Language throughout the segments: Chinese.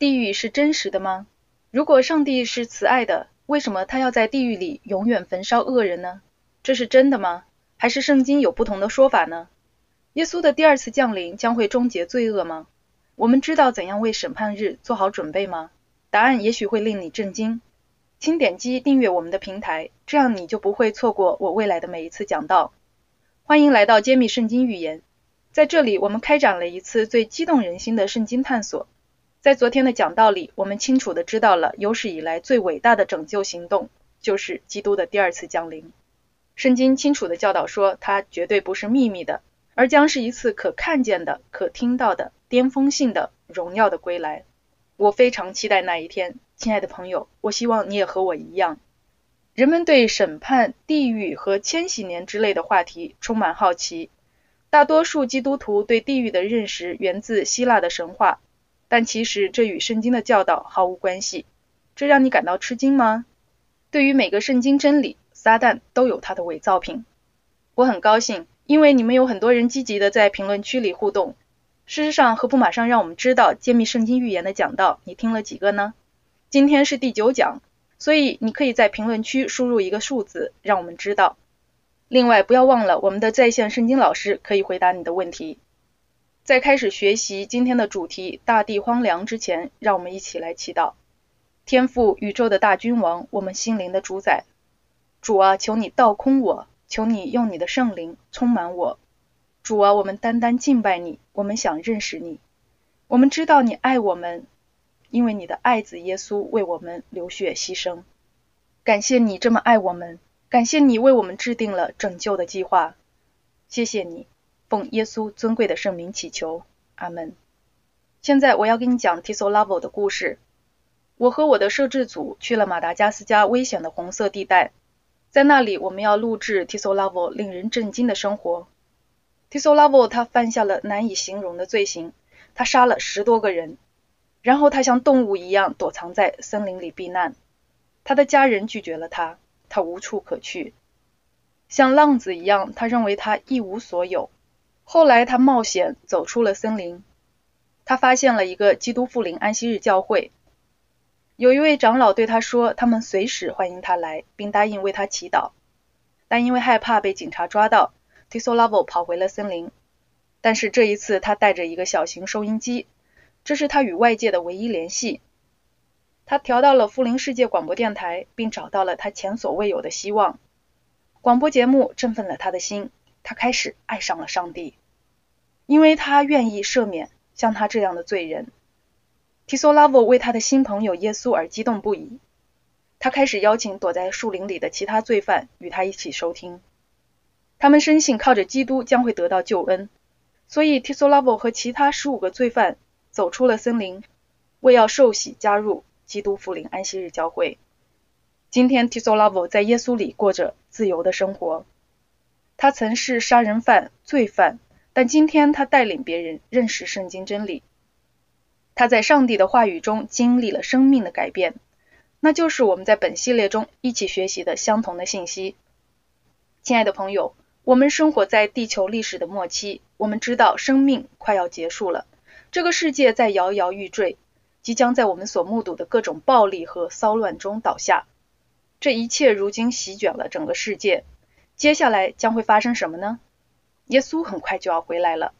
地狱是真实的吗？如果上帝是慈爱的，为什么他要在地狱里永远焚烧恶人呢？这是真的吗？还是圣经有不同的说法呢？耶稣的第二次降临将会终结罪恶吗？我们知道怎样为审判日做好准备吗？答案也许会令你震惊。请点击订阅我们的平台，这样你就不会错过我未来的每一次讲道。欢迎来到揭秘圣经预言，在这里我们开展了一次最激动人心的圣经探索。在昨天的讲道里，我们清楚地知道了有史以来最伟大的拯救行动，就是基督的第二次降临。圣经清楚地教导说，它绝对不是秘密的。而将是一次可看见的、可听到的巅峰性的荣耀的归来。我非常期待那一天，亲爱的朋友，我希望你也和我一样。人们对审判、地狱和千禧年之类的话题充满好奇。大多数基督徒对地狱的认识源自希腊的神话，但其实这与圣经的教导毫无关系。这让你感到吃惊吗？对于每个圣经真理，撒旦都有他的伪造品。我很高兴。因为你们有很多人积极的在评论区里互动。事实上，何不马上让我们知道揭秘圣经预言的讲道，你听了几个呢？今天是第九讲，所以你可以在评论区输入一个数字，让我们知道。另外，不要忘了我们的在线圣经老师可以回答你的问题。在开始学习今天的主题“大地荒凉”之前，让我们一起来祈祷：天父，宇宙的大君王，我们心灵的主宰，主啊，求你倒空我。求你用你的圣灵充满我，主啊，我们单单敬拜你，我们想认识你，我们知道你爱我们，因为你的爱子耶稣为我们流血牺牲。感谢你这么爱我们，感谢你为我们制定了拯救的计划。谢谢你，奉耶稣尊贵的圣名祈求，阿门。现在我要给你讲 Tiso Lavo 的故事。我和我的摄制组去了马达加斯加危险的红色地带。在那里，我们要录制 Tisolavo 令人震惊的生活。Tisolavo 他犯下了难以形容的罪行，他杀了十多个人，然后他像动物一样躲藏在森林里避难。他的家人拒绝了他，他无处可去，像浪子一样，他认为他一无所有。后来他冒险走出了森林，他发现了一个基督复临安息日教会。有一位长老对他说：“他们随时欢迎他来，并答应为他祈祷。”但因为害怕被警察抓到，Tisolavo 跑回了森林。但是这一次，他带着一个小型收音机，这是他与外界的唯一联系。他调到了富林世界广播电台，并找到了他前所未有的希望。广播节目振奋了他的心，他开始爱上了上帝，因为他愿意赦免像他这样的罪人。Tisolavo 为他的新朋友耶稣而激动不已。他开始邀请躲在树林里的其他罪犯与他一起收听。他们深信靠着基督将会得到救恩，所以 Tisolavo 和其他十五个罪犯走出了森林，为要受洗加入基督复临安息日教会。今天 Tisolavo 在耶稣里过着自由的生活。他曾是杀人犯、罪犯，但今天他带领别人认识圣经真理。他在上帝的话语中经历了生命的改变，那就是我们在本系列中一起学习的相同的信息。亲爱的朋友，我们生活在地球历史的末期，我们知道生命快要结束了，这个世界在摇摇欲坠，即将在我们所目睹的各种暴力和骚乱中倒下。这一切如今席卷了整个世界，接下来将会发生什么呢？耶稣很快就要回来了。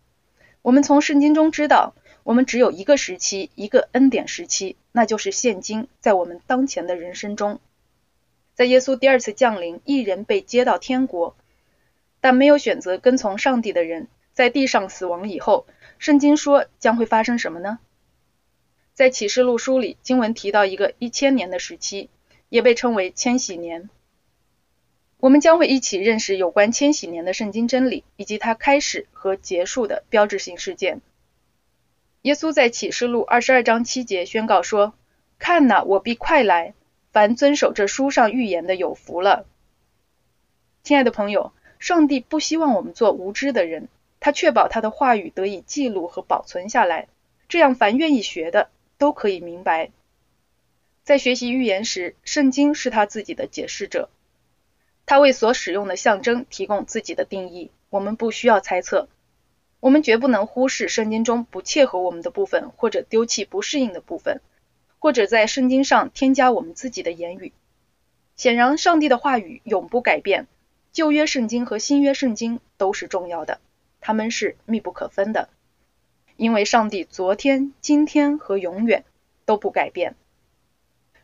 我们从圣经中知道。我们只有一个时期，一个恩典时期，那就是现今，在我们当前的人生中，在耶稣第二次降临，一人被接到天国，但没有选择跟从上帝的人，在地上死亡以后，圣经说将会发生什么呢？在启示录书里，经文提到一个一千年的时期，也被称为千禧年。我们将会一起认识有关千禧年的圣经真理，以及它开始和结束的标志性事件。耶稣在启示录二十二章七节宣告说：“看哪，我必快来，凡遵守这书上预言的有福了。”亲爱的朋友，上帝不希望我们做无知的人，他确保他的话语得以记录和保存下来，这样凡愿意学的都可以明白。在学习预言时，圣经是他自己的解释者，他为所使用的象征提供自己的定义，我们不需要猜测。我们绝不能忽视圣经中不切合我们的部分，或者丢弃不适应的部分，或者在圣经上添加我们自己的言语。显然，上帝的话语永不改变，旧约圣经和新约圣经都是重要的，它们是密不可分的，因为上帝昨天、今天和永远都不改变。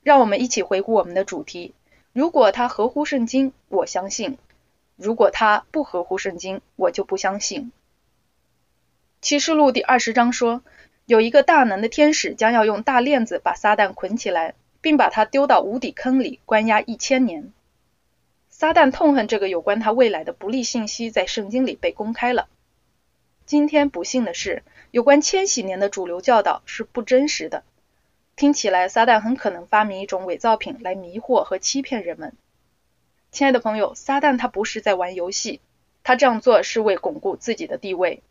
让我们一起回顾我们的主题：如果它合乎圣经，我相信；如果它不合乎圣经，我就不相信。启示录第二十章说。有一个大能的天使将要用大链子把撒旦捆起来，并把他丢到无底坑里关押一千年。撒旦痛恨这个有关他未来的不利信息在圣经里被公开了。今天不幸的是，有关千禧年的主流教导是不真实的。听起来，撒旦很可能发明一种伪造品来迷惑和欺骗人们。亲爱的朋友，撒旦他不是在玩游戏，他这样做是为巩固自己的地位。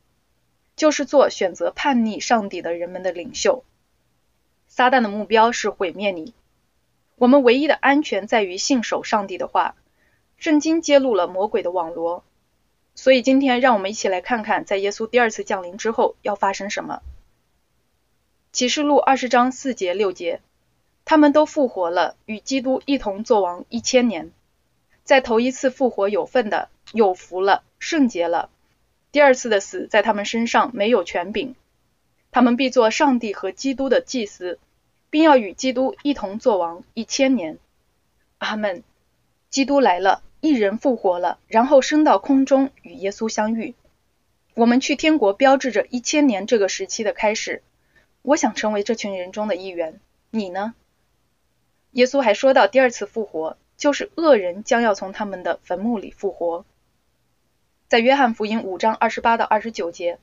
就是做选择叛逆上帝的人们的领袖。撒旦的目标是毁灭你。我们唯一的安全在于信守上帝的话。圣经揭露了魔鬼的网罗。所以今天让我们一起来看看，在耶稣第二次降临之后要发生什么。启示录二十章四节六节，他们都复活了，与基督一同作王一千年。在头一次复活有份的，有福了，圣洁了。第二次的死在他们身上没有权柄，他们必做上帝和基督的祭司，并要与基督一同作王一千年。阿门。基督来了，一人复活了，然后升到空中与耶稣相遇。我们去天国，标志着一千年这个时期的开始。我想成为这群人中的一员，你呢？耶稣还说到，第二次复活就是恶人将要从他们的坟墓里复活。在约翰福音五章二十八到二十九节，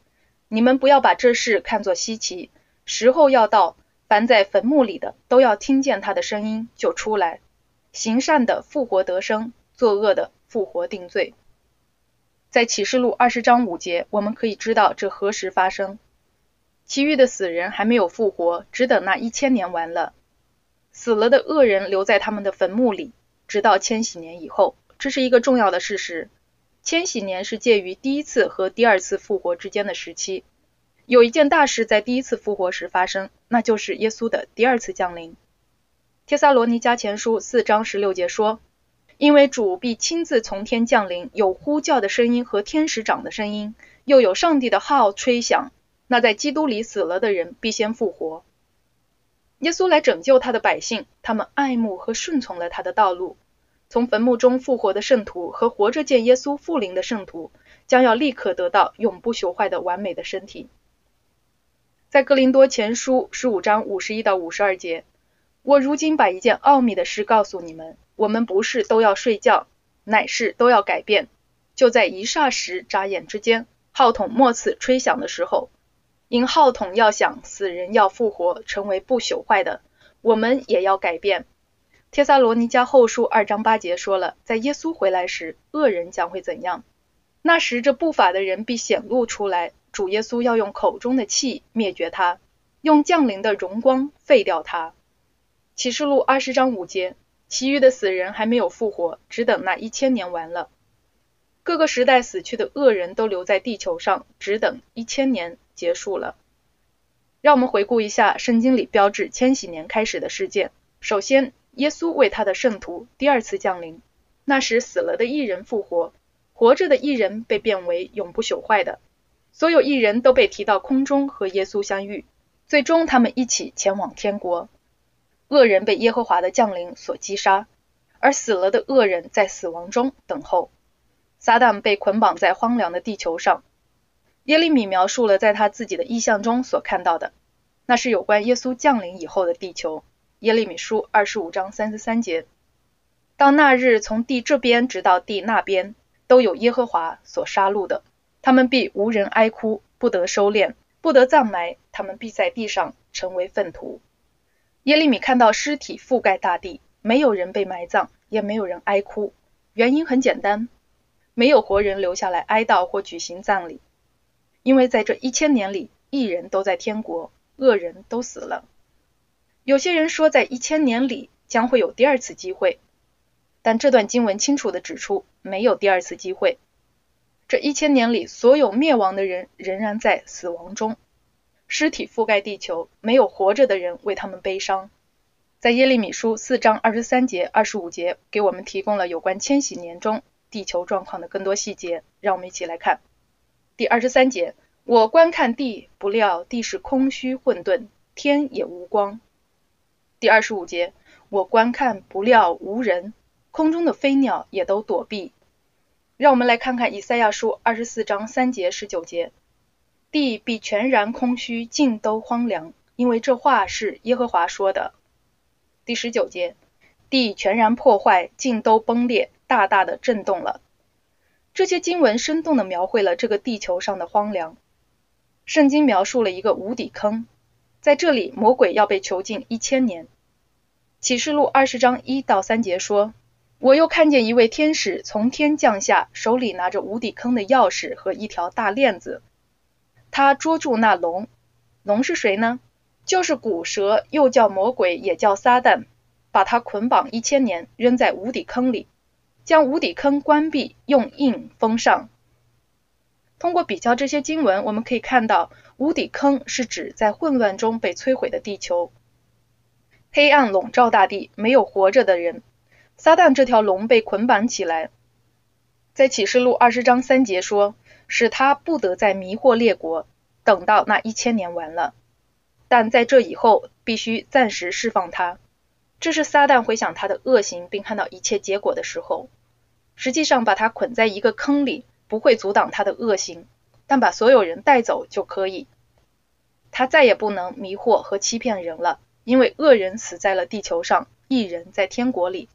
你们不要把这事看作稀奇，时候要到，凡在坟墓里的都要听见他的声音就出来，行善的复活得生，作恶的复活定罪。在启示录二十章五节，我们可以知道这何时发生。其余的死人还没有复活，只等那一千年完了。死了的恶人留在他们的坟墓里，直到千禧年以后，这是一个重要的事实。千禧年是介于第一次和第二次复活之间的时期。有一件大事在第一次复活时发生，那就是耶稣的第二次降临。帖撒罗尼迦前书四章十六节说：“因为主必亲自从天降临，有呼叫的声音和天使长的声音，又有上帝的号吹响。那在基督里死了的人必先复活。”耶稣来拯救他的百姓，他们爱慕和顺从了他的道路。从坟墓中复活的圣徒和活着见耶稣复灵的圣徒，将要立刻得到永不朽坏的完美的身体。在哥林多前书十五章五十一到五十二节，我如今把一件奥秘的事告诉你们：我们不是都要睡觉，乃是都要改变。就在一霎时眨眼之间，号筒末次吹响的时候，因号筒要响，死人要复活，成为不朽坏的，我们也要改变。帖撒罗尼迦后书二章八节说了，在耶稣回来时，恶人将会怎样？那时，这不法的人必显露出来，主耶稣要用口中的气灭绝他，用降临的荣光废掉他。启示录二十章五节，其余的死人还没有复活，只等那一千年完了。各个时代死去的恶人都留在地球上，只等一千年结束了。让我们回顾一下圣经里标志千禧年开始的事件。首先，耶稣为他的圣徒第二次降临，那时死了的艺人复活，活着的艺人被变为永不朽坏的。所有艺人都被提到空中和耶稣相遇，最终他们一起前往天国。恶人被耶和华的降临所击杀，而死了的恶人在死亡中等候。撒旦被捆绑在荒凉的地球上。耶利米描述了在他自己的意象中所看到的，那是有关耶稣降临以后的地球。耶利米书二十五章三十三节，到那日，从地这边直到地那边，都有耶和华所杀戮的，他们必无人哀哭，不得收敛，不得葬埋，他们必在地上成为粪土。耶利米看到尸体覆盖大地，没有人被埋葬，也没有人哀哭。原因很简单，没有活人留下来哀悼或举行葬礼，因为在这一千年里，一人都在天国，恶人都死了。有些人说，在一千年里将会有第二次机会，但这段经文清楚的指出，没有第二次机会。这一千年里，所有灭亡的人仍然在死亡中，尸体覆盖地球，没有活着的人为他们悲伤。在耶利米书四章二十三节、二十五节，给我们提供了有关千禧年中地球状况的更多细节。让我们一起来看第二十三节：我观看地，不料地是空虚混沌，天也无光。第二十五节：我观看，不料无人，空中的飞鸟也都躲避。让我们来看看以赛亚书二十四章三节、十九节：地必全然空虚，尽都荒凉，因为这话是耶和华说的。第十九节，地全然破坏，尽都崩裂，大大的震动了。这些经文生动地描绘了这个地球上的荒凉。圣经描述了一个无底坑，在这里魔鬼要被囚禁一千年。启示录二十章一到三节说：“我又看见一位天使从天降下，手里拿着无底坑的钥匙和一条大链子。他捉住那龙，龙是谁呢？”就是古蛇，又叫魔鬼，也叫撒旦，把它捆绑一千年，扔在无底坑里，将无底坑关闭，用印封上。通过比较这些经文，我们可以看到，无底坑是指在混乱中被摧毁的地球，黑暗笼罩大地，没有活着的人。撒旦这条龙被捆绑起来，在启示录二十章三节说，使他不得再迷惑列国，等到那一千年完了。但在这以后，必须暂时释放他。这是撒旦回想他的恶行，并看到一切结果的时候。实际上，把他捆在一个坑里，不会阻挡他的恶行，但把所有人带走就可以。他再也不能迷惑和欺骗人了，因为恶人死在了地球上，异人在天国里。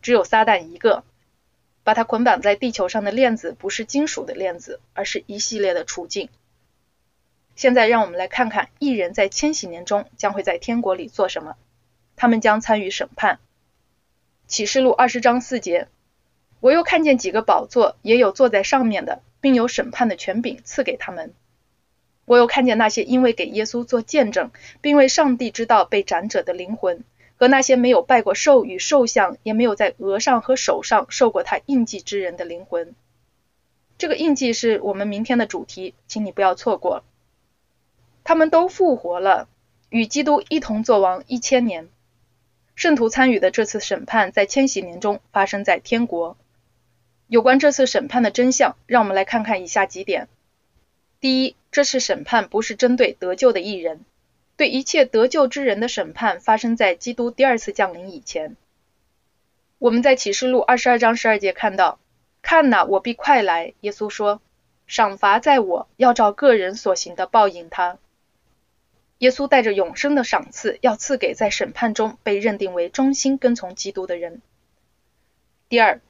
只有撒旦一个。把他捆绑在地球上的链子，不是金属的链子，而是一系列的处境。现在让我们来看看异人在千禧年中将会在天国里做什么。他们将参与审判。启示录二十章四节，我又看见几个宝座，也有坐在上面的，并有审判的权柄赐给他们。我又看见那些因为给耶稣做见证，并为上帝之道被斩者的灵魂，和那些没有拜过兽与兽像，也没有在额上和手上受过他印记之人的灵魂。这个印记是我们明天的主题，请你不要错过。他们都复活了，与基督一同作王一千年。圣徒参与的这次审判在千禧年中发生在天国。有关这次审判的真相，让我们来看看以下几点：第一，这次审判不是针对得救的艺人，对一切得救之人的审判发生在基督第二次降临以前。我们在启示录二十二章十二节看到：“看哪，我必快来。”耶稣说：“赏罚在我，要照个人所行的报应他。”耶稣带着永生的赏赐，要赐给在审判中被认定为忠心跟从基督的人。第二，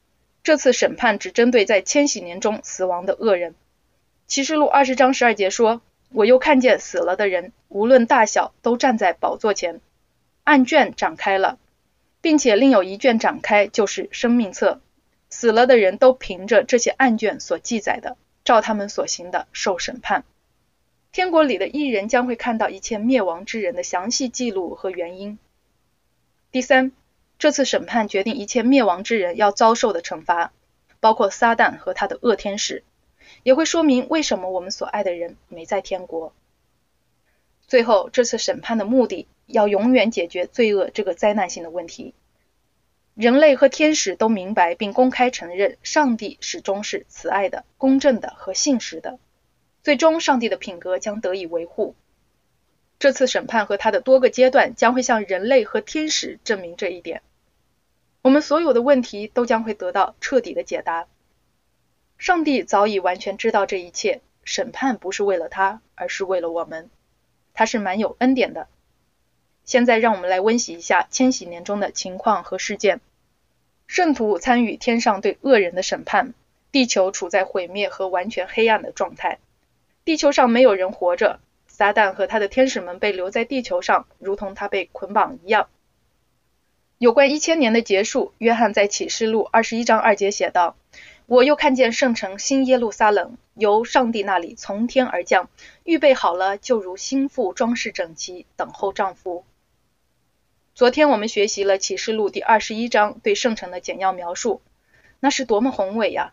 这次审判只针对在千禧年中死亡的恶人。启示录二十章十二节说：“我又看见死了的人，无论大小，都站在宝座前，案卷展开了，并且另有一卷展开，就是生命册。死了的人都凭着这些案卷所记载的，照他们所行的受审判。”天国里的艺人将会看到一切灭亡之人的详细记录和原因。第三，这次审判决定一切灭亡之人要遭受的惩罚，包括撒旦和他的恶天使，也会说明为什么我们所爱的人没在天国。最后，这次审判的目的要永远解决罪恶这个灾难性的问题。人类和天使都明白并公开承认，上帝始终是慈爱的、公正的和信实的。最终，上帝的品格将得以维护。这次审判和它的多个阶段将会向人类和天使证明这一点。我们所有的问题都将会得到彻底的解答。上帝早已完全知道这一切。审判不是为了他，而是为了我们。他是蛮有恩典的。现在，让我们来温习一下千禧年中的情况和事件。圣徒参与天上对恶人的审判，地球处在毁灭和完全黑暗的状态。地球上没有人活着，撒旦和他的天使们被留在地球上，如同他被捆绑一样。有关一千年的结束，约翰在启示录二十一章二节写道：“我又看见圣城新耶路撒冷由上帝那里从天而降，预备好了，就如新妇装饰整齐，等候丈夫。”昨天我们学习了启示录第二十一章对圣城的简要描述，那是多么宏伟呀！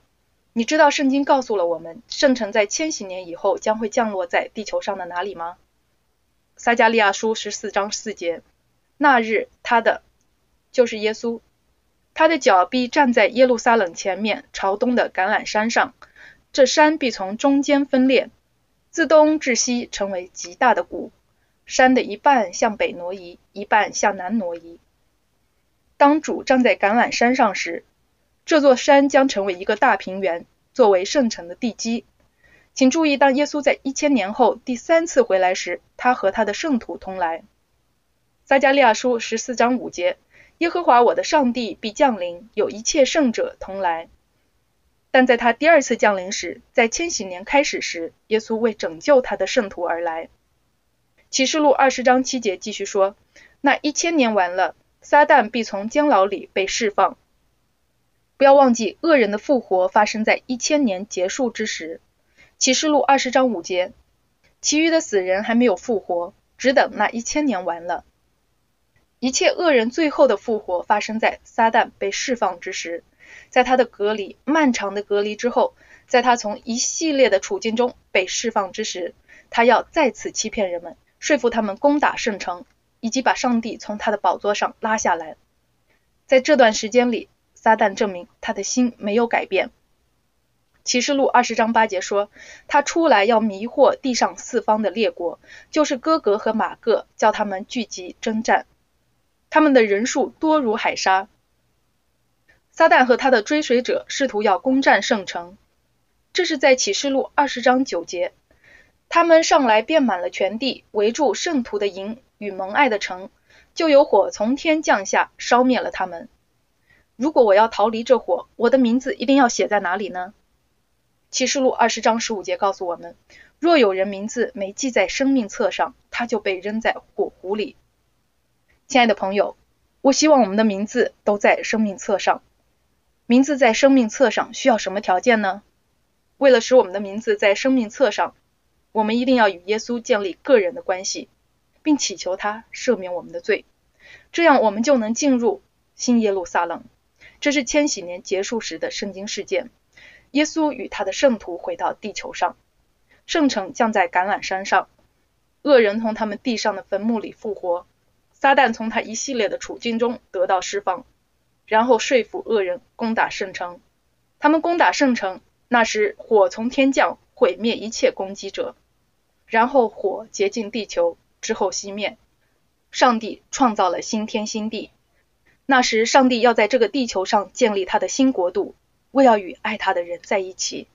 你知道圣经告诉了我们，圣城在千禧年以后将会降落在地球上的哪里吗？撒加利亚书十四章四节，那日他的就是耶稣，他的脚必站在耶路撒冷前面朝东的橄榄山上，这山必从中间分裂，自东至西成为极大的谷，山的一半向北挪移，一半向南挪移。当主站在橄榄山上时，这座山将成为一个大平原，作为圣城的地基。请注意，当耶稣在一千年后第三次回来时，他和他的圣徒同来。撒加利亚书十四章五节：耶和华我的上帝必降临，有一切圣者同来。但在他第二次降临时，在千禧年开始时，耶稣为拯救他的圣徒而来。启示录二十章七节继续说：那一千年完了，撒旦必从监牢里被释放。不要忘记，恶人的复活发生在一千年结束之时。启示录二十章五节，其余的死人还没有复活，只等那一千年完了。一切恶人最后的复活发生在撒旦被释放之时，在他的隔离漫长的隔离之后，在他从一系列的处境中被释放之时，他要再次欺骗人们，说服他们攻打圣城，以及把上帝从他的宝座上拉下来。在这段时间里，撒旦证明他的心没有改变。启示录二十章八节说，他出来要迷惑地上四方的列国，就是哥格和马各，叫他们聚集征战。他们的人数多如海沙。撒旦和他的追随者试图要攻占圣城，这是在启示录二十章九节。他们上来遍满了全地，围住圣徒的营与蒙爱的城，就有火从天降下，烧灭了他们。如果我要逃离这火，我的名字一定要写在哪里呢？启示录二十章十五节告诉我们：若有人名字没记在生命册上，他就被扔在火湖里。亲爱的朋友，我希望我们的名字都在生命册上。名字在生命册上需要什么条件呢？为了使我们的名字在生命册上，我们一定要与耶稣建立个人的关系，并祈求他赦免我们的罪，这样我们就能进入新耶路撒冷。这是千禧年结束时的圣经事件。耶稣与他的圣徒回到地球上，圣城降在橄榄山上，恶人从他们地上的坟墓里复活，撒旦从他一系列的处境中得到释放，然后说服恶人攻打圣城。他们攻打圣城，那时火从天降，毁灭一切攻击者，然后火洁净地球之后熄灭。上帝创造了新天新地，那时上帝要在这个地球上建立他的新国度。为要与爱他的人在一起。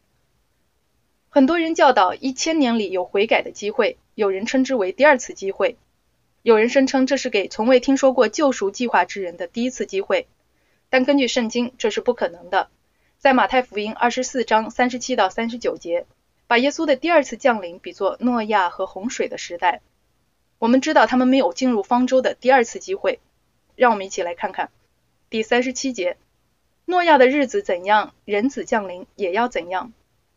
很多人教导一千年里有悔改的机会，有人称之为第二次机会，有人声称这是给从未听说过救赎计划之人的第一次机会。但根据圣经，这是不可能的。在马太福音二十四章三十七到三十九节，把耶稣的第二次降临比作诺亚和洪水的时代。我们知道他们没有进入方舟的第二次机会。让我们一起来看看第三十七节。诺亚的日子怎样，人子降临也要怎样。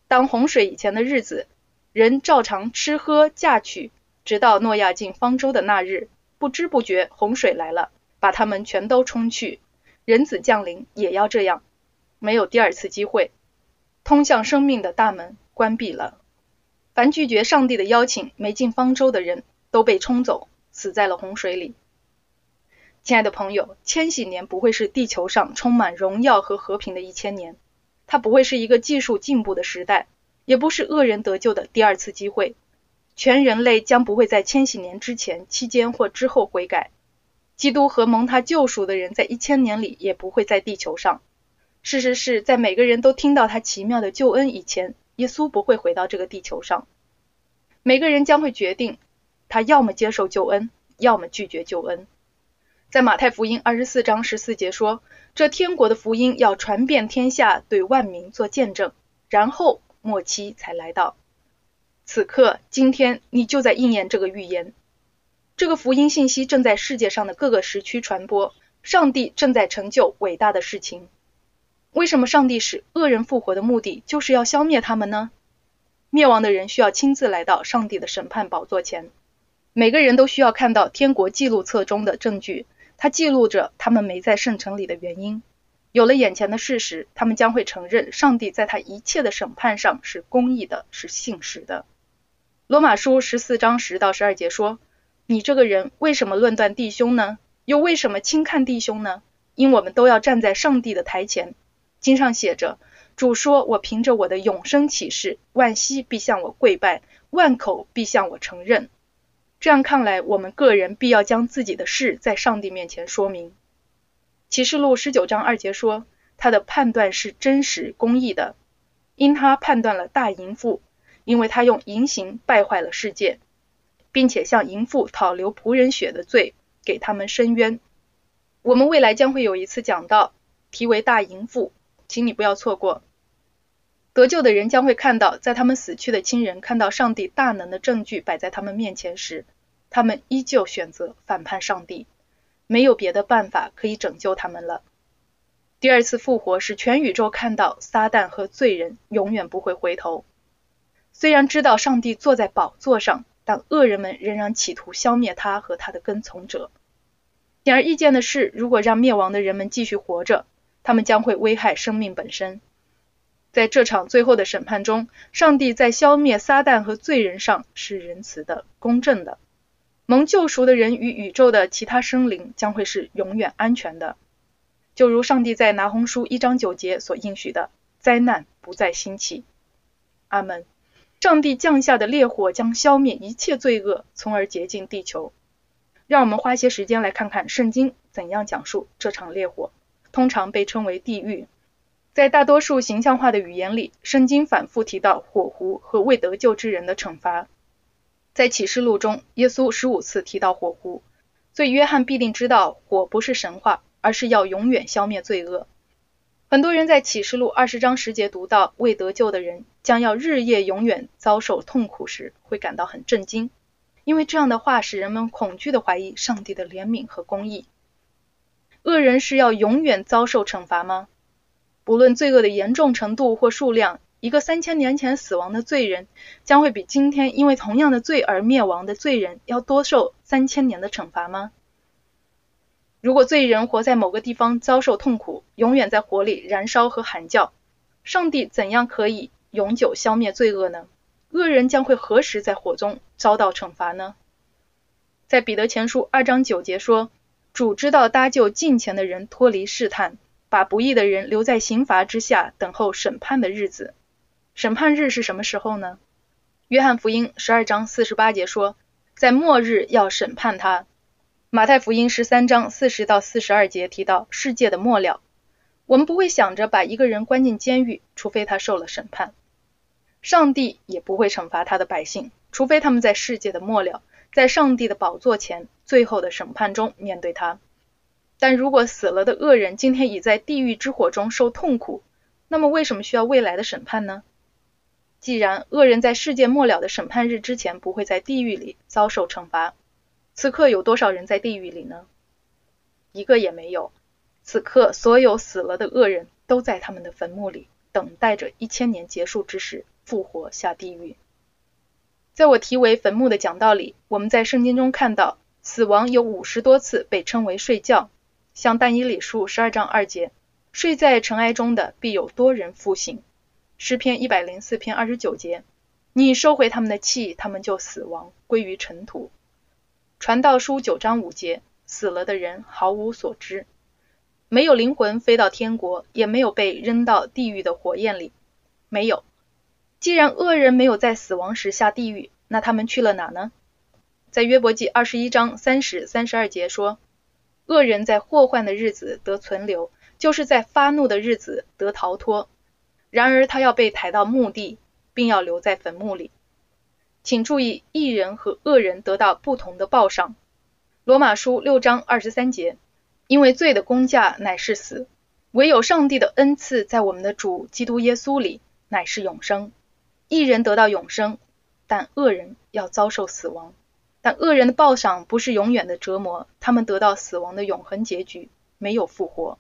当洪水以前的日子，人照常吃喝嫁娶，直到诺亚进方舟的那日，不知不觉洪水来了，把他们全都冲去。人子降临也要这样，没有第二次机会。通向生命的大门关闭了，凡拒绝上帝的邀请、没进方舟的人都被冲走，死在了洪水里。亲爱的朋友，千禧年不会是地球上充满荣耀和和平的一千年，它不会是一个技术进步的时代，也不是恶人得救的第二次机会。全人类将不会在千禧年之前、期间或之后悔改。基督和蒙他救赎的人在一千年里也不会在地球上。事实是在每个人都听到他奇妙的救恩以前，耶稣不会回到这个地球上。每个人将会决定，他要么接受救恩，要么拒绝救恩。在马太福音二十四章十四节说：“这天国的福音要传遍天下，对万民做见证，然后末期才来到。”此刻，今天你就在应验这个预言。这个福音信息正在世界上的各个时区传播。上帝正在成就伟大的事情。为什么上帝使恶人复活的目的就是要消灭他们呢？灭亡的人需要亲自来到上帝的审判宝座前。每个人都需要看到天国记录册中的证据。它记录着他们没在圣城里的原因。有了眼前的事实，他们将会承认上帝在他一切的审判上是公义的，是信实的。罗马书十四章十到十二节说：“你这个人为什么论断弟兄呢？又为什么轻看弟兄呢？因我们都要站在上帝的台前。经上写着：“主说，我凭着我的永生启示，万膝必向我跪拜，万口必向我承认。”这样看来，我们个人必要将自己的事在上帝面前说明。启示录十九章二节说：“他的判断是真实公义的，因他判断了大淫妇，因为他用淫行败坏了世界，并且向淫妇讨流仆人血的罪，给他们伸冤。”我们未来将会有一次讲到，题为“大淫妇”。请你不要错过。得救的人将会看到，在他们死去的亲人看到上帝大能的证据摆在他们面前时，他们依旧选择反叛上帝，没有别的办法可以拯救他们了。第二次复活使全宇宙看到撒旦和罪人永远不会回头。虽然知道上帝坐在宝座上，但恶人们仍然企图消灭他和他的跟从者。显而易见的是，如果让灭亡的人们继续活着，他们将会危害生命本身。在这场最后的审判中，上帝在消灭撒旦和罪人上是仁慈的、公正的。蒙救赎的人与宇宙的其他生灵将会是永远安全的，就如上帝在拿红书一章九节所应许的，灾难不再兴起。阿门。上帝降下的烈火将消灭一切罪恶，从而洁净地球。让我们花些时间来看看圣经怎样讲述这场烈火。通常被称为地狱。在大多数形象化的语言里，圣经反复提到火湖和未得救之人的惩罚。在启示录中，耶稣十五次提到火湖，所以约翰必定知道火不是神话，而是要永远消灭罪恶。很多人在启示录二十章十节读到未得救的人将要日夜永远遭受痛苦时，会感到很震惊，因为这样的话使人们恐惧的怀疑上帝的怜悯和公义。恶人是要永远遭受惩罚吗？不论罪恶的严重程度或数量，一个三千年前死亡的罪人，将会比今天因为同样的罪而灭亡的罪人要多受三千年的惩罚吗？如果罪人活在某个地方遭受痛苦，永远在火里燃烧和喊叫，上帝怎样可以永久消灭罪恶呢？恶人将会何时在火中遭到惩罚呢？在彼得前书二章九节说。主知道搭救近前的人脱离试探，把不义的人留在刑罚之下，等候审判的日子。审判日是什么时候呢？约翰福音十二章四十八节说，在末日要审判他。马太福音十三章四十到四十二节提到世界的末了。我们不会想着把一个人关进监狱，除非他受了审判。上帝也不会惩罚他的百姓，除非他们在世界的末了。在上帝的宝座前，最后的审判中面对他。但如果死了的恶人今天已在地狱之火中受痛苦，那么为什么需要未来的审判呢？既然恶人在世界末了的审判日之前不会在地狱里遭受惩罚，此刻有多少人在地狱里呢？一个也没有。此刻所有死了的恶人都在他们的坟墓里，等待着一千年结束之时复活下地狱。在我题为坟墓的讲道里，我们在圣经中看到死亡有五十多次被称为睡觉，像但以理书十二章二节，睡在尘埃中的必有多人复醒；诗篇一百零四篇二十九节，你收回他们的气，他们就死亡归于尘土；传道书九章五节，死了的人毫无所知，没有灵魂飞到天国，也没有被扔到地狱的火焰里，没有。既然恶人没有在死亡时下地狱，那他们去了哪呢？在约伯记二十一章三十三十二节说，恶人在祸患的日子得存留，就是在发怒的日子得逃脱。然而他要被抬到墓地，并要留在坟墓里。请注意，义人和恶人得到不同的报赏。罗马书六章二十三节，因为罪的工价乃是死，唯有上帝的恩赐在我们的主基督耶稣里乃是永生。一人得到永生，但恶人要遭受死亡。但恶人的报赏不是永远的折磨，他们得到死亡的永恒结局，没有复活。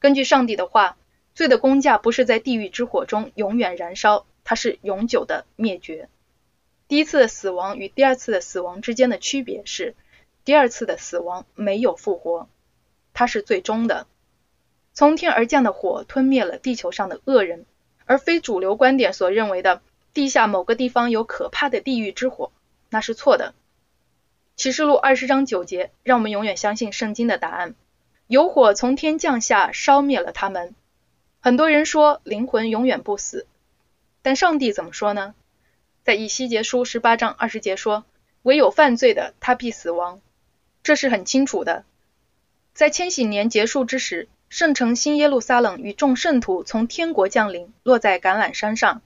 根据上帝的话，罪的工价不是在地狱之火中永远燃烧，它是永久的灭绝。第一次的死亡与第二次的死亡之间的区别是，第二次的死亡没有复活，它是最终的。从天而降的火吞灭了地球上的恶人。而非主流观点所认为的地下某个地方有可怕的地狱之火，那是错的。启示录二十章九节，让我们永远相信圣经的答案。有火从天降下，烧灭了他们。很多人说灵魂永远不死，但上帝怎么说呢？在以西结书十八章二十节说：“唯有犯罪的，他必死亡。”这是很清楚的。在千禧年结束之时，圣城新耶路撒冷与众圣徒从天国降临，落在橄榄山上。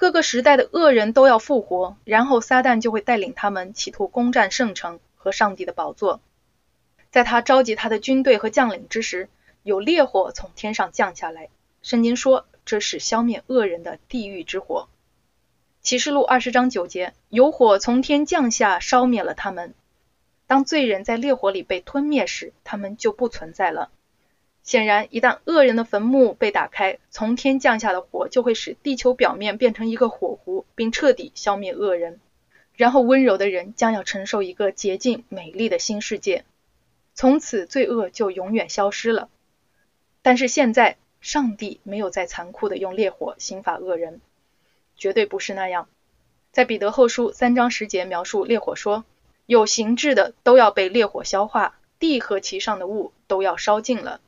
各个时代的恶人都要复活，然后撒旦就会带领他们企图攻占圣城和上帝的宝座。在他召集他的军队和将领之时，有烈火从天上降下来。圣经说，这是消灭恶人的地狱之火。启示录二十章九节，有火从天降下，烧灭了他们。当罪人在烈火里被吞灭时，他们就不存在了。显然，一旦恶人的坟墓被打开，从天降下的火就会使地球表面变成一个火湖，并彻底消灭恶人。然后，温柔的人将要承受一个洁净美丽的新世界，从此罪恶就永远消失了。但是现在，上帝没有再残酷的用烈火刑罚恶人。绝对不是那样。在彼得后书三章十节描述烈火说：“有形质的都要被烈火消化，地和其上的物都要烧尽了。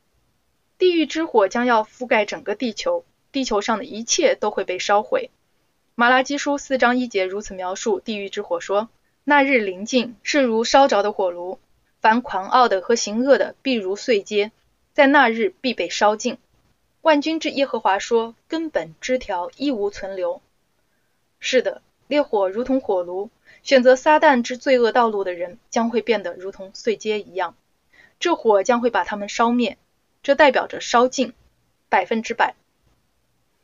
地狱之火将要覆盖整个地球，地球上的一切都会被烧毁。”马拉基书四章一节如此描述地狱之火说：“那日临近，是如烧着的火炉，凡狂傲的和行恶的，必如碎秸，在那日必被烧尽。”万军之耶和华说：“根本枝条一无存留。”是的，烈火如同火炉，选择撒旦之罪恶道路的人将会变得如同碎秸一样。这火将会把他们烧灭，这代表着烧尽，百分之百。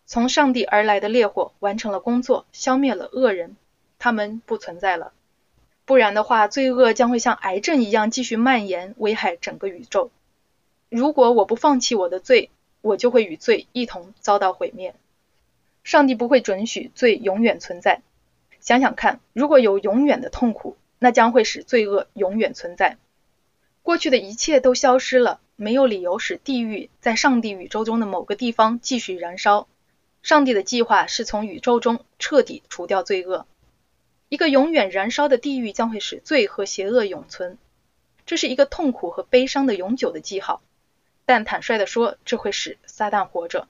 从上帝而来的烈火完成了工作，消灭了恶人，他们不存在了。不然的话，罪恶将会像癌症一样继续蔓延，危害整个宇宙。如果我不放弃我的罪，我就会与罪一同遭到毁灭。上帝不会准许罪永远存在。想想看，如果有永远的痛苦，那将会使罪恶永远存在。过去的一切都消失了，没有理由使地狱在上帝宇宙中的某个地方继续燃烧。上帝的计划是从宇宙中彻底除掉罪恶。一个永远燃烧的地狱将会使罪和邪恶永存，这是一个痛苦和悲伤的永久的记号。但坦率地说，这会使撒旦活着。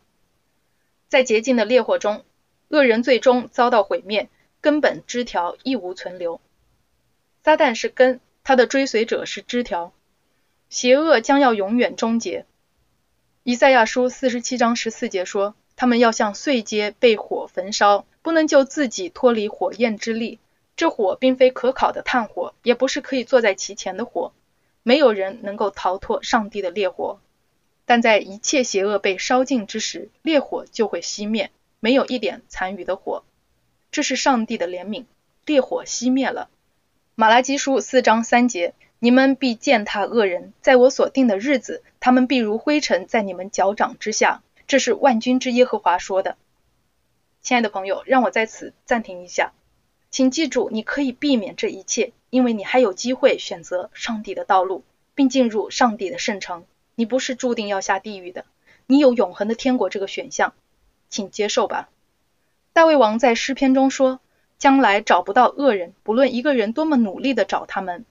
在洁净的烈火中，恶人最终遭到毁灭，根本枝条一无存留。撒旦是根，他的追随者是枝条，邪恶将要永远终结。以赛亚书四十七章十四节说：“他们要像碎秸被火焚烧，不能救自己脱离火焰之力。这火并非可烤的炭火，也不是可以坐在其前的火。没有人能够逃脱上帝的烈火。”但在一切邪恶被烧尽之时，烈火就会熄灭，没有一点残余的火。这是上帝的怜悯，烈火熄灭了。马拉基书四章三节：你们必践踏恶人，在我所定的日子，他们必如灰尘在你们脚掌之下。这是万军之耶和华说的。亲爱的朋友，让我在此暂停一下，请记住，你可以避免这一切，因为你还有机会选择上帝的道路，并进入上帝的圣城。你不是注定要下地狱的，你有永恒的天国这个选项，请接受吧。大卫王在诗篇中说，将来找不到恶人，不论一个人多么努力的找他们。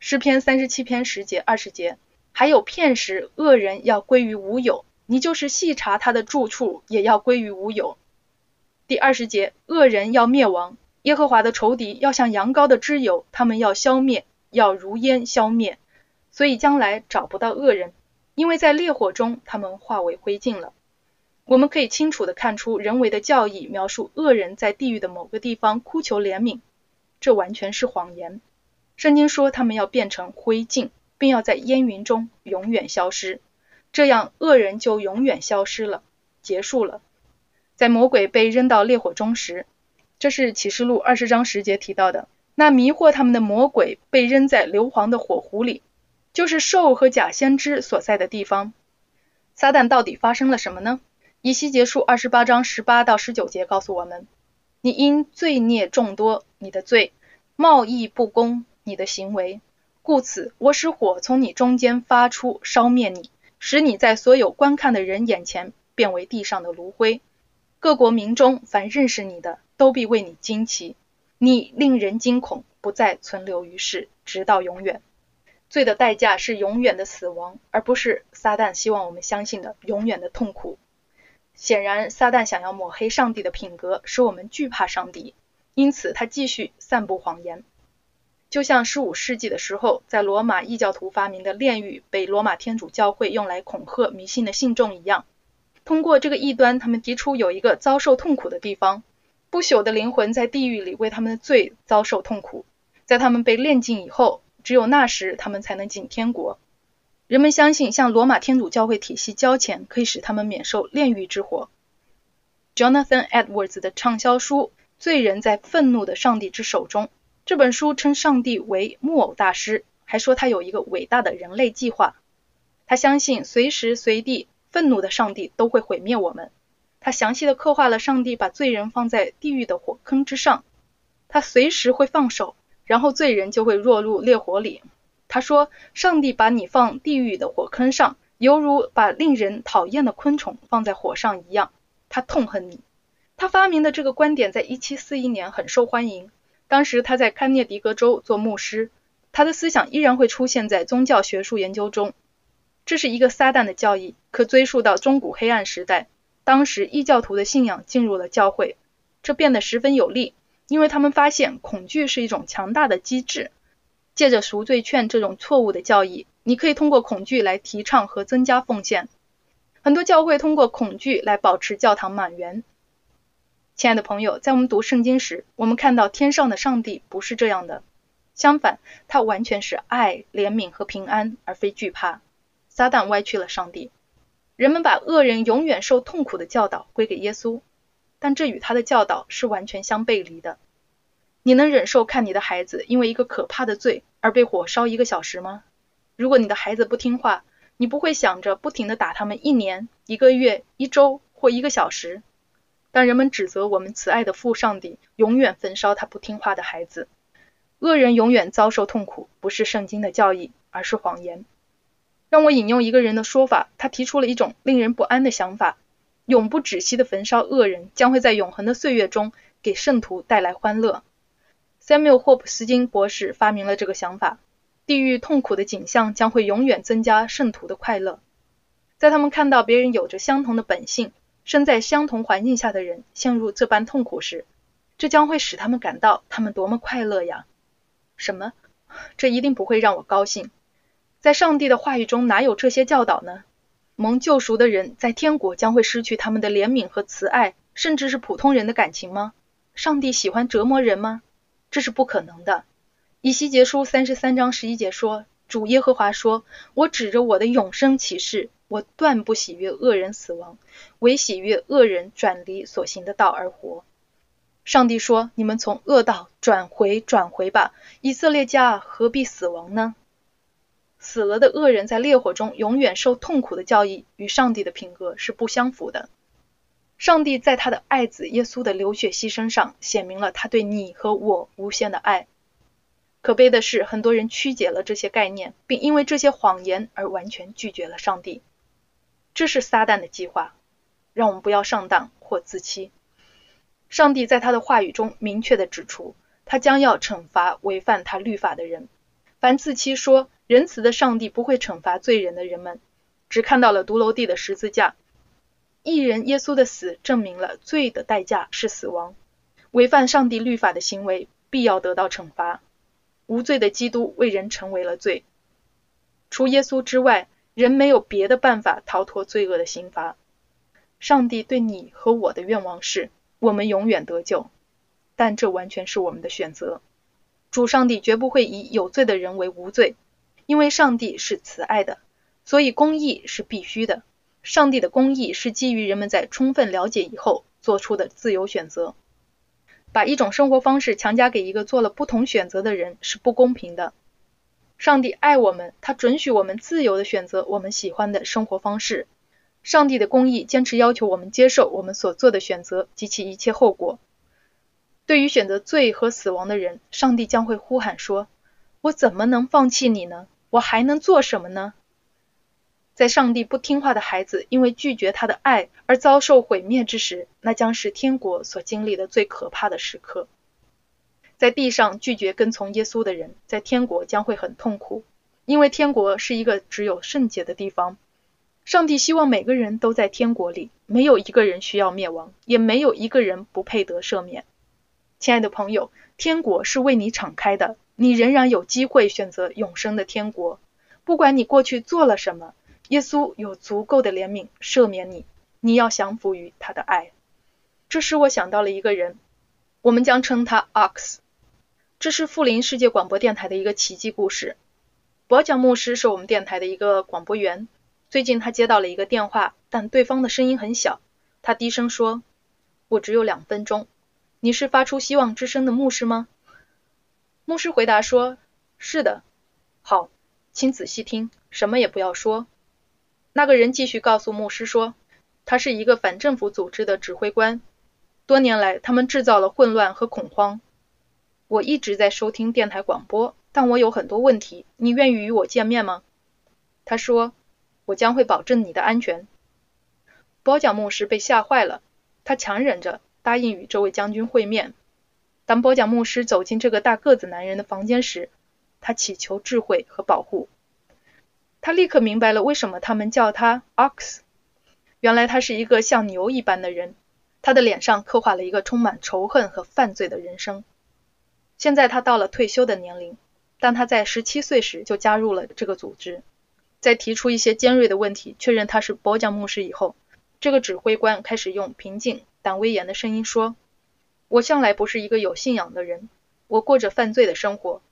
诗篇三十七篇十节二十节，还有片时恶人要归于无有，你就是细查他的住处，也要归于无有。第二十节，恶人要灭亡，耶和华的仇敌要像羊羔的脂油，他们要消灭，要如烟消灭，所以将来找不到恶人。因为在烈火中，他们化为灰烬了。我们可以清楚地看出，人为的教义描述恶人在地狱的某个地方哭求怜悯，这完全是谎言。圣经说他们要变成灰烬，并要在烟云中永远消失，这样恶人就永远消失了，结束了。在魔鬼被扔到烈火中时，这是启示录二十章十节提到的，那迷惑他们的魔鬼被扔在硫磺的火湖里。就是兽和假先知所在的地方。撒旦到底发生了什么呢？以西结束二十八章十八到十九节告诉我们：你因罪孽众多，你的罪；贸易不公，你的行为。故此，我使火从你中间发出，烧灭你，使你在所有观看的人眼前变为地上的炉灰。各国民中凡认识你的，都必为你惊奇。你令人惊恐，不再存留于世。直到永远。罪的代价是永远的死亡，而不是撒旦希望我们相信的永远的痛苦。显然，撒旦想要抹黑上帝的品格，使我们惧怕上帝，因此他继续散布谎言。就像十五世纪的时候，在罗马异教徒发明的炼狱被罗马天主教会用来恐吓迷信的信众一样。通过这个异端，他们提出有一个遭受痛苦的地方，不朽的灵魂在地狱里为他们的罪遭受痛苦，在他们被炼尽以后。只有那时，他们才能进天国。人们相信，向罗马天主教会体系交钱，可以使他们免受炼狱之火。Jonathan Edwards 的畅销书《罪人在愤怒的上帝之手中》这本书称上帝为木偶大师，还说他有一个伟大的人类计划。他相信，随时随地，愤怒的上帝都会毁灭我们。他详细的刻画了上帝把罪人放在地狱的火坑之上，他随时会放手。然后罪人就会落入烈火里。他说：“上帝把你放地狱的火坑上，犹如把令人讨厌的昆虫放在火上一样。他痛恨你。”他发明的这个观点在1741年很受欢迎。当时他在康涅狄格州做牧师，他的思想依然会出现在宗教学术研究中。这是一个撒旦的教义，可追溯到中古黑暗时代。当时异教徒的信仰进入了教会，这变得十分有利。因为他们发现恐惧是一种强大的机制，借着赎罪券这种错误的教义，你可以通过恐惧来提倡和增加奉献。很多教会通过恐惧来保持教堂满员。亲爱的朋友，在我们读圣经时，我们看到天上的上帝不是这样的，相反，他完全是爱、怜悯和平安，而非惧怕。撒旦歪曲了上帝，人们把恶人永远受痛苦的教导归给耶稣。但这与他的教导是完全相背离的。你能忍受看你的孩子因为一个可怕的罪而被火烧一个小时吗？如果你的孩子不听话，你不会想着不停的打他们一年、一个月、一周或一个小时。当人们指责我们慈爱的父上帝永远焚烧他不听话的孩子，恶人永远遭受痛苦，不是圣经的教义，而是谎言。让我引用一个人的说法，他提出了一种令人不安的想法。永不止息的焚烧恶人将会在永恒的岁月中给圣徒带来欢乐。Samuel 霍普斯金博士发明了这个想法：地狱痛苦的景象将会永远增加圣徒的快乐。在他们看到别人有着相同的本性、身在相同环境下的人陷入这般痛苦时，这将会使他们感到他们多么快乐呀！什么？这一定不会让我高兴。在上帝的话语中哪有这些教导呢？蒙救赎的人在天国将会失去他们的怜悯和慈爱，甚至是普通人的感情吗？上帝喜欢折磨人吗？这是不可能的。以西结书三十三章十一节说：“主耶和华说，我指着我的永生启示，我断不喜悦恶人死亡，唯喜悦恶人转离所行的道而活。”上帝说：“你们从恶道转回，转回吧，以色列家何必死亡呢？”死了的恶人在烈火中永远受痛苦的教义，与上帝的品格是不相符的。上帝在他的爱子耶稣的流血牺牲上，显明了他对你和我无限的爱。可悲的是，很多人曲解了这些概念，并因为这些谎言而完全拒绝了上帝。这是撒旦的计划，让我们不要上当或自欺。上帝在他的话语中明确的指出，他将要惩罚违反他律法的人。凡自欺说仁慈的上帝不会惩罚罪人的人们，只看到了独楼地的十字架。一人耶稣的死证明了罪的代价是死亡，违反上帝律法的行为必要得到惩罚。无罪的基督为人成为了罪，除耶稣之外，人没有别的办法逃脱罪恶的刑罚。上帝对你和我的愿望是，我们永远得救，但这完全是我们的选择。主上帝绝不会以有罪的人为无罪，因为上帝是慈爱的，所以公义是必须的。上帝的公义是基于人们在充分了解以后做出的自由选择。把一种生活方式强加给一个做了不同选择的人是不公平的。上帝爱我们，他准许我们自由的选择我们喜欢的生活方式。上帝的公义坚持要求我们接受我们所做的选择及其一切后果。对于选择罪和死亡的人，上帝将会呼喊说：“我怎么能放弃你呢？我还能做什么呢？”在上帝不听话的孩子因为拒绝他的爱而遭受毁灭之时，那将是天国所经历的最可怕的时刻。在地上拒绝跟从耶稣的人，在天国将会很痛苦，因为天国是一个只有圣洁的地方。上帝希望每个人都在天国里，没有一个人需要灭亡，也没有一个人不配得赦免。亲爱的朋友，天国是为你敞开的，你仍然有机会选择永生的天国。不管你过去做了什么，耶稣有足够的怜悯赦免你。你要降服于他的爱。这使我想到了一个人，我们将称他 Ox。这是富林世界广播电台的一个奇迹故事。博讲牧师是我们电台的一个广播员。最近他接到了一个电话，但对方的声音很小。他低声说：“我只有两分钟。你是发出希望之声的牧师吗？”牧师回答说：“是的。”好，请仔细听，什么也不要说。那个人继续告诉牧师说：“他是一个反政府组织的指挥官。多年来，他们制造了混乱和恐慌。我一直在收听电台广播，但我有很多问题。你愿意与我见面吗？”他说。我将会保证你的安全。波讲牧师被吓坏了，他强忍着答应与这位将军会面。当波讲牧师走进这个大个子男人的房间时，他祈求智慧和保护。他立刻明白了为什么他们叫他 Ox。原来他是一个像牛一般的人，他的脸上刻画了一个充满仇恨和犯罪的人生。现在他到了退休的年龄，但他在十七岁时就加入了这个组织。在提出一些尖锐的问题，确认他是博讲牧师以后，这个指挥官开始用平静但威严的声音说：“我向来不是一个有信仰的人，我过着犯罪的生活。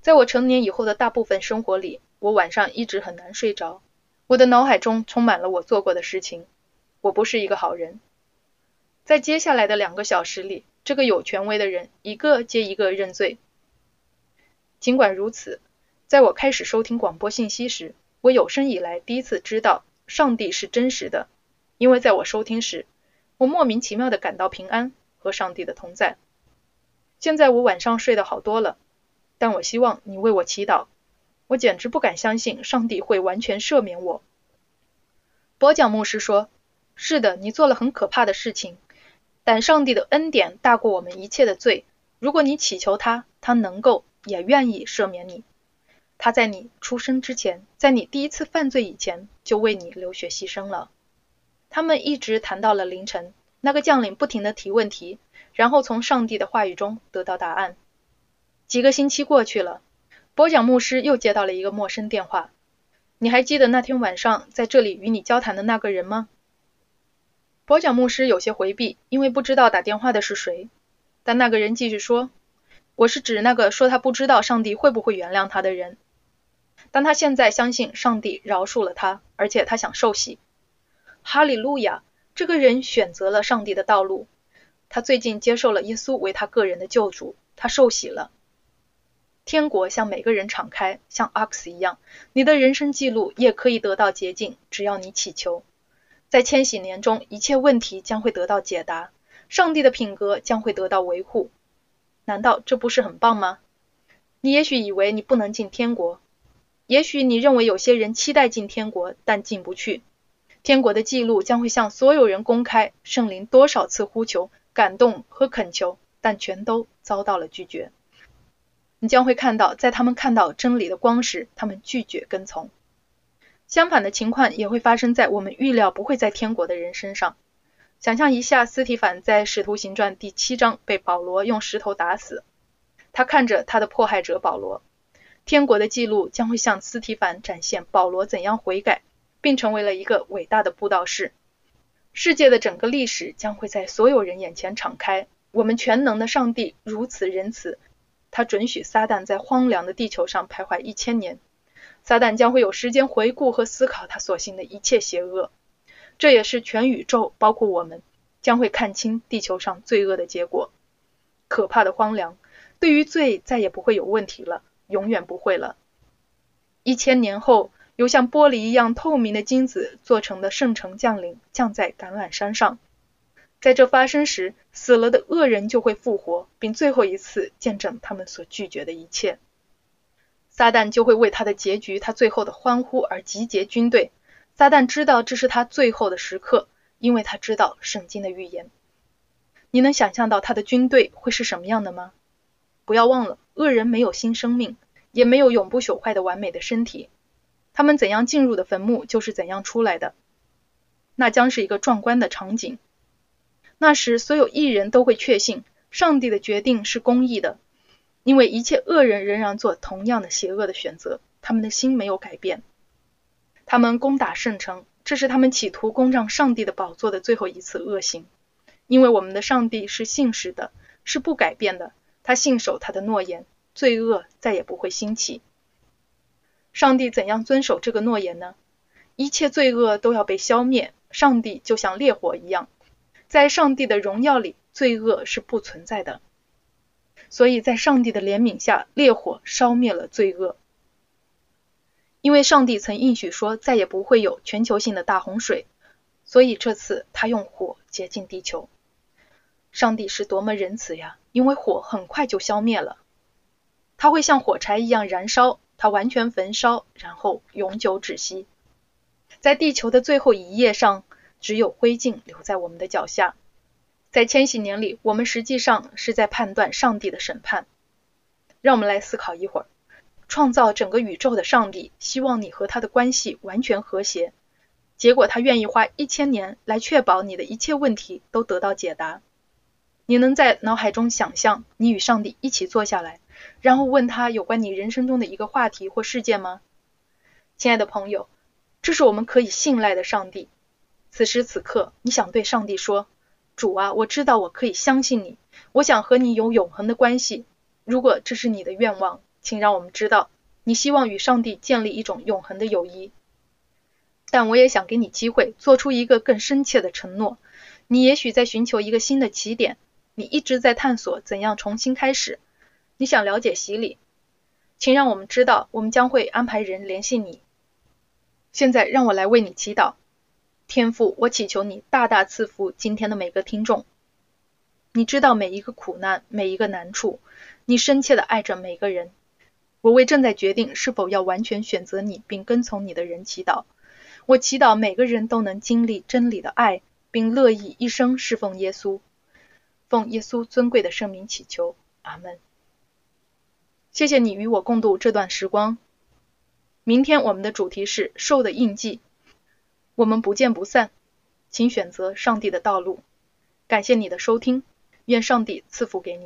在我成年以后的大部分生活里，我晚上一直很难睡着，我的脑海中充满了我做过的事情。我不是一个好人。”在接下来的两个小时里，这个有权威的人一个接一个认罪。尽管如此，在我开始收听广播信息时，我有生以来第一次知道上帝是真实的，因为在我收听时，我莫名其妙的感到平安和上帝的同在。现在我晚上睡得好多了，但我希望你为我祈祷。我简直不敢相信上帝会完全赦免我。博讲牧师说：“是的，你做了很可怕的事情，但上帝的恩典大过我们一切的罪。如果你祈求他，他能够也愿意赦免你。”他在你出生之前，在你第一次犯罪以前，就为你流血牺牲了。他们一直谈到了凌晨，那个将领不停地提问题，然后从上帝的话语中得到答案。几个星期过去了，播讲牧师又接到了一个陌生电话。你还记得那天晚上在这里与你交谈的那个人吗？博讲牧师有些回避，因为不知道打电话的是谁。但那个人继续说：“我是指那个说他不知道上帝会不会原谅他的人。”但他现在相信上帝饶恕了他，而且他想受洗。哈利路亚！这个人选择了上帝的道路。他最近接受了耶稣为他个人的救主，他受洗了。天国向每个人敞开，像 Ox 一样，你的人生记录也可以得到洁净，只要你祈求。在千禧年中，一切问题将会得到解答，上帝的品格将会得到维护。难道这不是很棒吗？你也许以为你不能进天国。也许你认为有些人期待进天国，但进不去。天国的记录将会向所有人公开，圣灵多少次呼求、感动和恳求，但全都遭到了拒绝。你将会看到，在他们看到真理的光时，他们拒绝跟从。相反的情况也会发生在我们预料不会在天国的人身上。想象一下，斯提凡在使徒行传第七章被保罗用石头打死，他看着他的迫害者保罗。天国的记录将会向斯提凡展现保罗怎样悔改，并成为了一个伟大的布道士。世界的整个历史将会在所有人眼前敞开。我们全能的上帝如此仁慈，他准许撒旦在荒凉的地球上徘徊一千年。撒旦将会有时间回顾和思考他所行的一切邪恶。这也是全宇宙，包括我们，将会看清地球上罪恶的结果。可怕的荒凉，对于罪再也不会有问题了。永远不会了。一千年后，由像玻璃一样透明的金子做成的圣城降临，降在橄榄山上。在这发生时，死了的恶人就会复活，并最后一次见证他们所拒绝的一切。撒旦就会为他的结局、他最后的欢呼而集结军队。撒旦知道这是他最后的时刻，因为他知道圣经的预言。你能想象到他的军队会是什么样的吗？不要忘了，恶人没有新生命，也没有永不朽坏的完美的身体。他们怎样进入的坟墓，就是怎样出来的。那将是一个壮观的场景。那时，所有艺人都会确信，上帝的决定是公义的，因为一切恶人仍然做同样的邪恶的选择，他们的心没有改变。他们攻打圣城，这是他们企图攻占上帝的宝座的最后一次恶行。因为我们的上帝是信实的，是不改变的，他信守他的诺言，罪恶再也不会兴起。上帝怎样遵守这个诺言呢？一切罪恶都要被消灭，上帝就像烈火一样。在上帝的荣耀里，罪恶是不存在的。所以在上帝的怜悯下，烈火烧灭了罪恶。因为上帝曾应许说，再也不会有全球性的大洪水，所以这次他用火洁净地球。上帝是多么仁慈呀！因为火很快就消灭了，它会像火柴一样燃烧，它完全焚烧，然后永久止息。在地球的最后一页上。只有灰烬留在我们的脚下。在千禧年里，我们实际上是在判断上帝的审判。让我们来思考一会儿：创造整个宇宙的上帝希望你和他的关系完全和谐，结果他愿意花一千年来确保你的一切问题都得到解答。你能在脑海中想象你与上帝一起坐下来，然后问他有关你人生中的一个话题或事件吗？亲爱的朋友，这是我们可以信赖的上帝。此时此刻，你想对上帝说：“主啊，我知道我可以相信你，我想和你有永恒的关系。如果这是你的愿望，请让我们知道你希望与上帝建立一种永恒的友谊。但我也想给你机会，做出一个更深切的承诺。你也许在寻求一个新的起点，你一直在探索怎样重新开始。你想了解洗礼，请让我们知道，我们将会安排人联系你。现在，让我来为你祈祷。”天父，我祈求你大大赐福今天的每个听众。你知道每一个苦难，每一个难处，你深切的爱着每个人。我为正在决定是否要完全选择你并跟从你的人祈祷。我祈祷每个人都能经历真理的爱，并乐意一生侍奉耶稣。奉耶稣尊贵的圣名祈求，阿门。谢谢你与我共度这段时光。明天我们的主题是兽的印记。我们不见不散，请选择上帝的道路。感谢你的收听，愿上帝赐福给你。